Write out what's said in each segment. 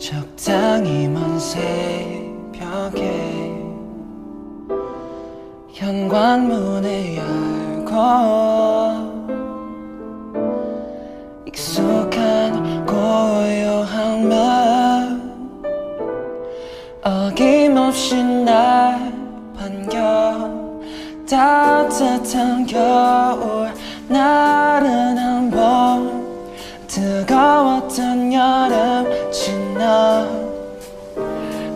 적당히 먼 새벽에 현관문을 열고 익숙한 고요한 맘 어김없이 날 반겨 따뜻한 겨울 날 뜨거웠던 여름 지나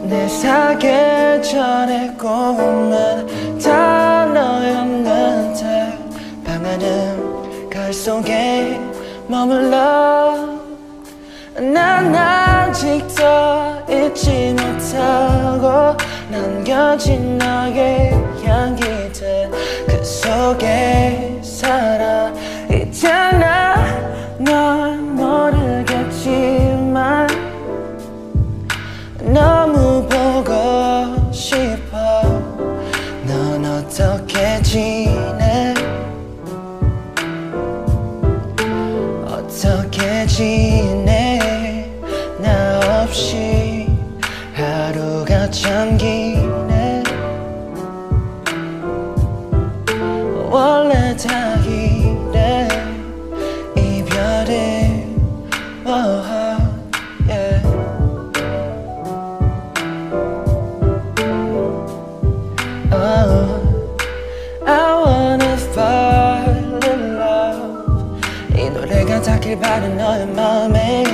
내 사계절의 꿈은 다 너였는데 방안은 가을 속에 머물러 난 아직도 잊지 못하고 남겨진 너의 향기들 그 속에 살아 있잖아 어떻게 지내? 어떻게 지내? 나 없이 하루가 참 기네. 원래 다 이래. 이별은 oh, 이 노래가 닿길 바란 너의 마음에